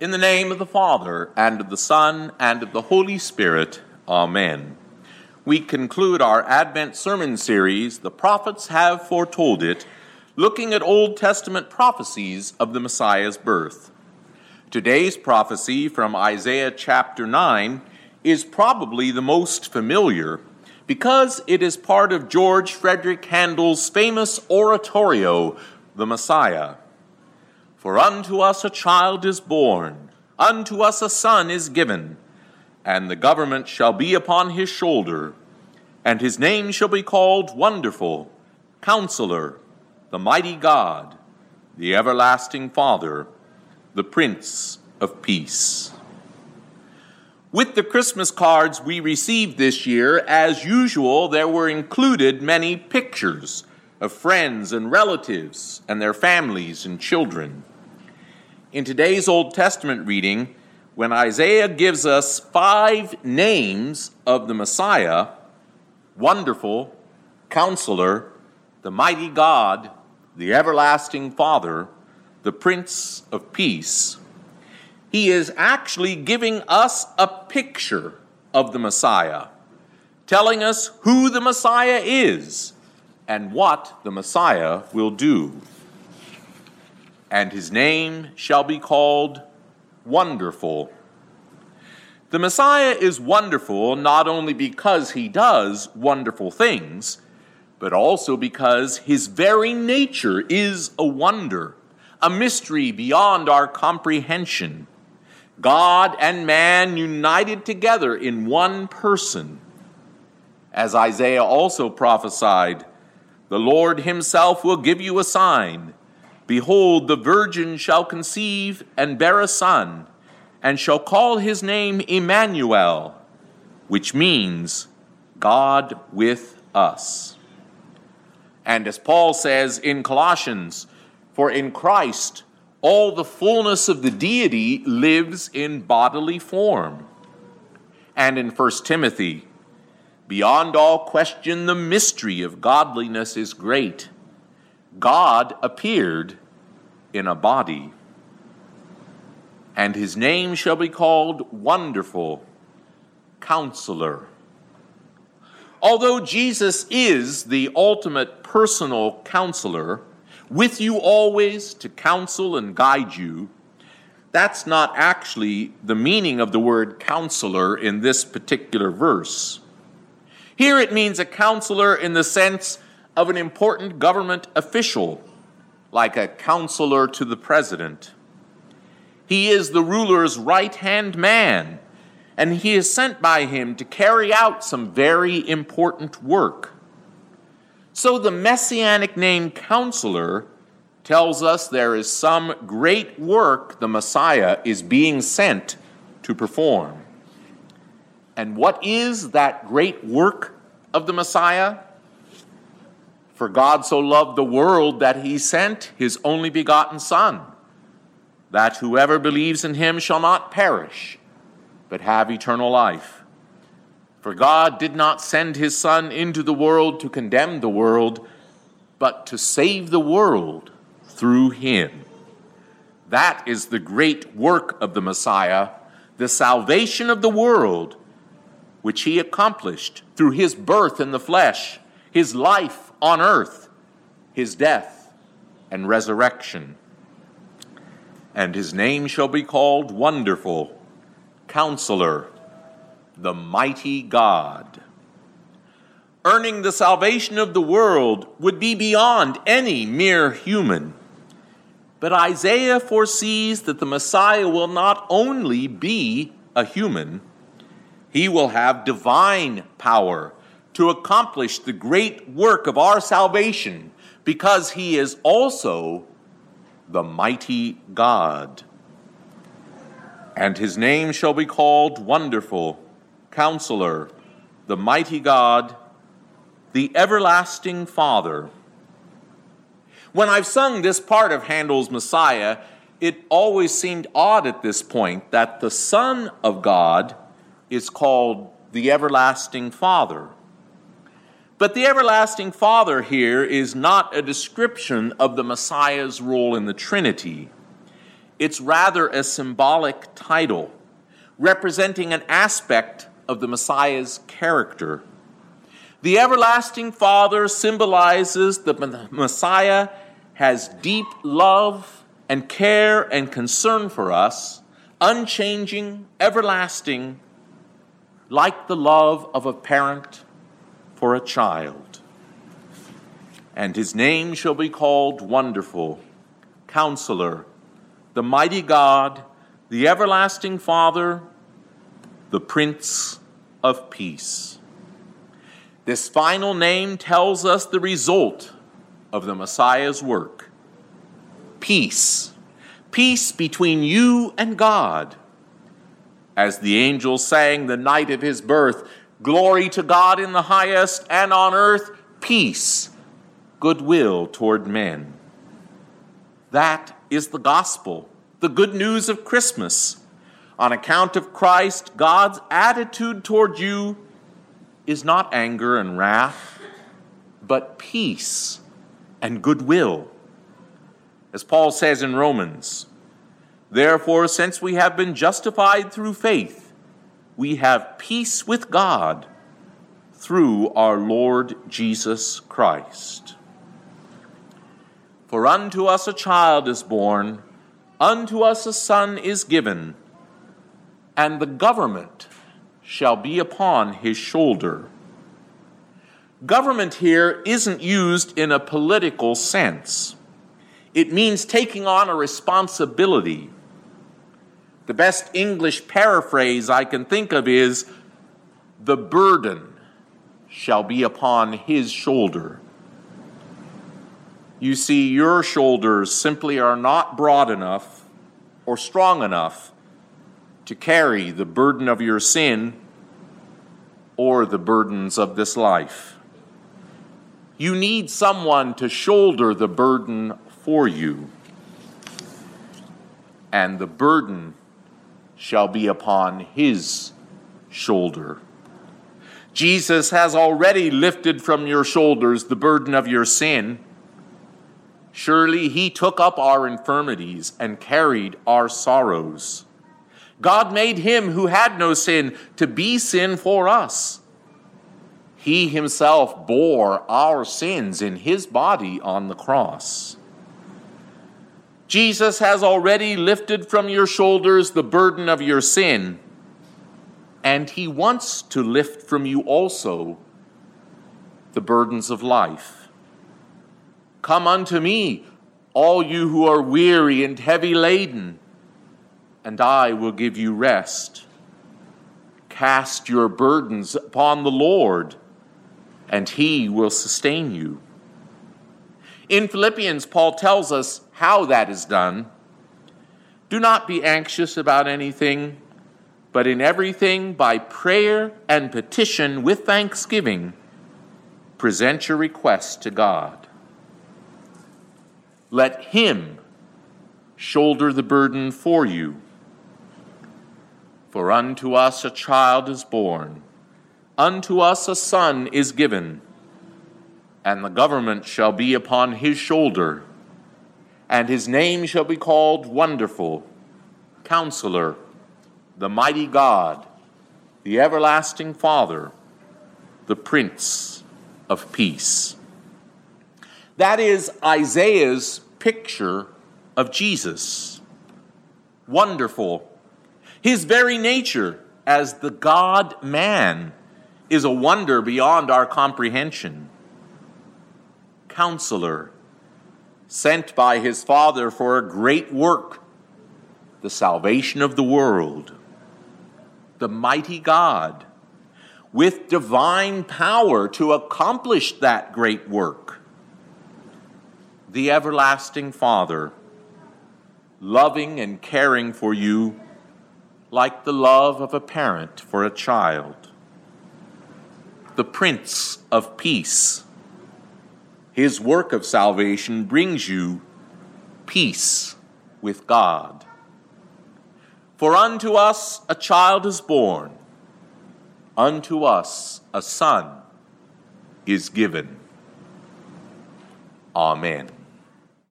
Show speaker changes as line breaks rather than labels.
In the name of the Father, and of the Son, and of the Holy Spirit, Amen. We conclude our Advent sermon series, The Prophets Have Foretold It, looking at Old Testament prophecies of the Messiah's birth. Today's prophecy from Isaiah chapter 9 is probably the most familiar because it is part of George Frederick Handel's famous oratorio, The Messiah. For unto us a child is born, unto us a son is given, and the government shall be upon his shoulder, and his name shall be called Wonderful, Counselor, the Mighty God, the Everlasting Father, the Prince of Peace. With the Christmas cards we received this year, as usual, there were included many pictures of friends and relatives and their families and children. In today's Old Testament reading, when Isaiah gives us five names of the Messiah Wonderful, Counselor, the Mighty God, the Everlasting Father, the Prince of Peace he is actually giving us a picture of the Messiah, telling us who the Messiah is and what the Messiah will do. And his name shall be called Wonderful. The Messiah is wonderful not only because he does wonderful things, but also because his very nature is a wonder, a mystery beyond our comprehension. God and man united together in one person. As Isaiah also prophesied, the Lord himself will give you a sign. Behold, the virgin shall conceive and bear a son, and shall call his name Emmanuel, which means God with us. And as Paul says in Colossians, for in Christ all the fullness of the deity lives in bodily form. And in 1 Timothy, beyond all question, the mystery of godliness is great. God appeared in a body, and his name shall be called Wonderful Counselor. Although Jesus is the ultimate personal counselor, with you always to counsel and guide you, that's not actually the meaning of the word counselor in this particular verse. Here it means a counselor in the sense of an important government official, like a counselor to the president. He is the ruler's right hand man, and he is sent by him to carry out some very important work. So the messianic name counselor tells us there is some great work the Messiah is being sent to perform. And what is that great work of the Messiah? For God so loved the world that he sent his only begotten Son, that whoever believes in him shall not perish, but have eternal life. For God did not send his Son into the world to condemn the world, but to save the world through him. That is the great work of the Messiah, the salvation of the world, which he accomplished through his birth in the flesh, his life on earth, his death and resurrection. And his name shall be called Wonderful, Counselor the mighty God. Earning the salvation of the world would be beyond any mere human. But Isaiah foresees that the Messiah will not only be a human, he will have divine power to accomplish the great work of our salvation because he is also the mighty God. And his name shall be called Wonderful Counselor, the mighty God, the everlasting Father. When I've sung this part of Handel's Messiah, it always seemed odd at this point that the Son of God is called the everlasting Father. But the everlasting Father here is not a description of the Messiah's role in the Trinity. it's rather a symbolic title representing an aspect of the Messiah's character. The everlasting Father symbolizes the Messiah has deep love and care and concern for us, unchanging, everlasting, like the love of a parent for a child. And his name shall be called Wonderful, Counselor, the Mighty God, the Everlasting Father, the Prince of Peace. This final name tells us the result of the Messiah's work peace. Peace between you and God. As the angels sang the night of his birth, Glory to God in the highest, and on earth, peace, goodwill toward men. That is the gospel, the good news of Christmas. On account of Christ, God's attitude toward you is not anger and wrath, but peace and goodwill. As Paul says in Romans, therefore, since we have been justified through faith, we have peace with God through our Lord Jesus Christ. For unto us a child is born, unto us a son is given, and the government shall be upon his shoulder. Government here isn't used in a political sense. It means taking on a responsibility. The best English paraphrase I can think of is the burden shall be upon his shoulder. You see, your shoulders simply are not broad enough or strong enough to carry the burden of your sin or the burdens of this life. You need someone to shoulder the burden for you, and the burden shall be upon his shoulder. Jesus has already lifted from your shoulders the burden of your sin. Surely he took up our infirmities and carried our sorrows. God made him who had no sin to be sin for us. He himself bore our sins in his body on the cross. Jesus has already lifted from your shoulders the burden of your sin, and he wants to lift from you also the burdens of life. Come unto me, all you who are weary and heavy laden and I will give you rest. Cast your burdens upon the Lord, and he will sustain you. In Philippians, Paul tells us how that is done. Do not be anxious about anything, but in everything, by prayer and petition with thanksgiving, present your requests to God. Let Him shoulder the burden for you for unto us a child is born, unto us a son is given, and the government shall be upon his shoulder, and his name shall be called Wonderful, Counselor, the Mighty God, the Everlasting Father, the Prince of Peace. That is Isaiah's picture of Jesus. Wonderful his very nature as the God man is a wonder beyond our comprehension. Counselor, sent by his Father for a great work, the salvation of the world. The mighty God, with divine power to accomplish that great work. The everlasting Father, loving and caring for you like the love of a parent for a child. The Prince of Peace. His work of salvation brings you peace with God. For unto us a child is born, unto us a son is given. Amen.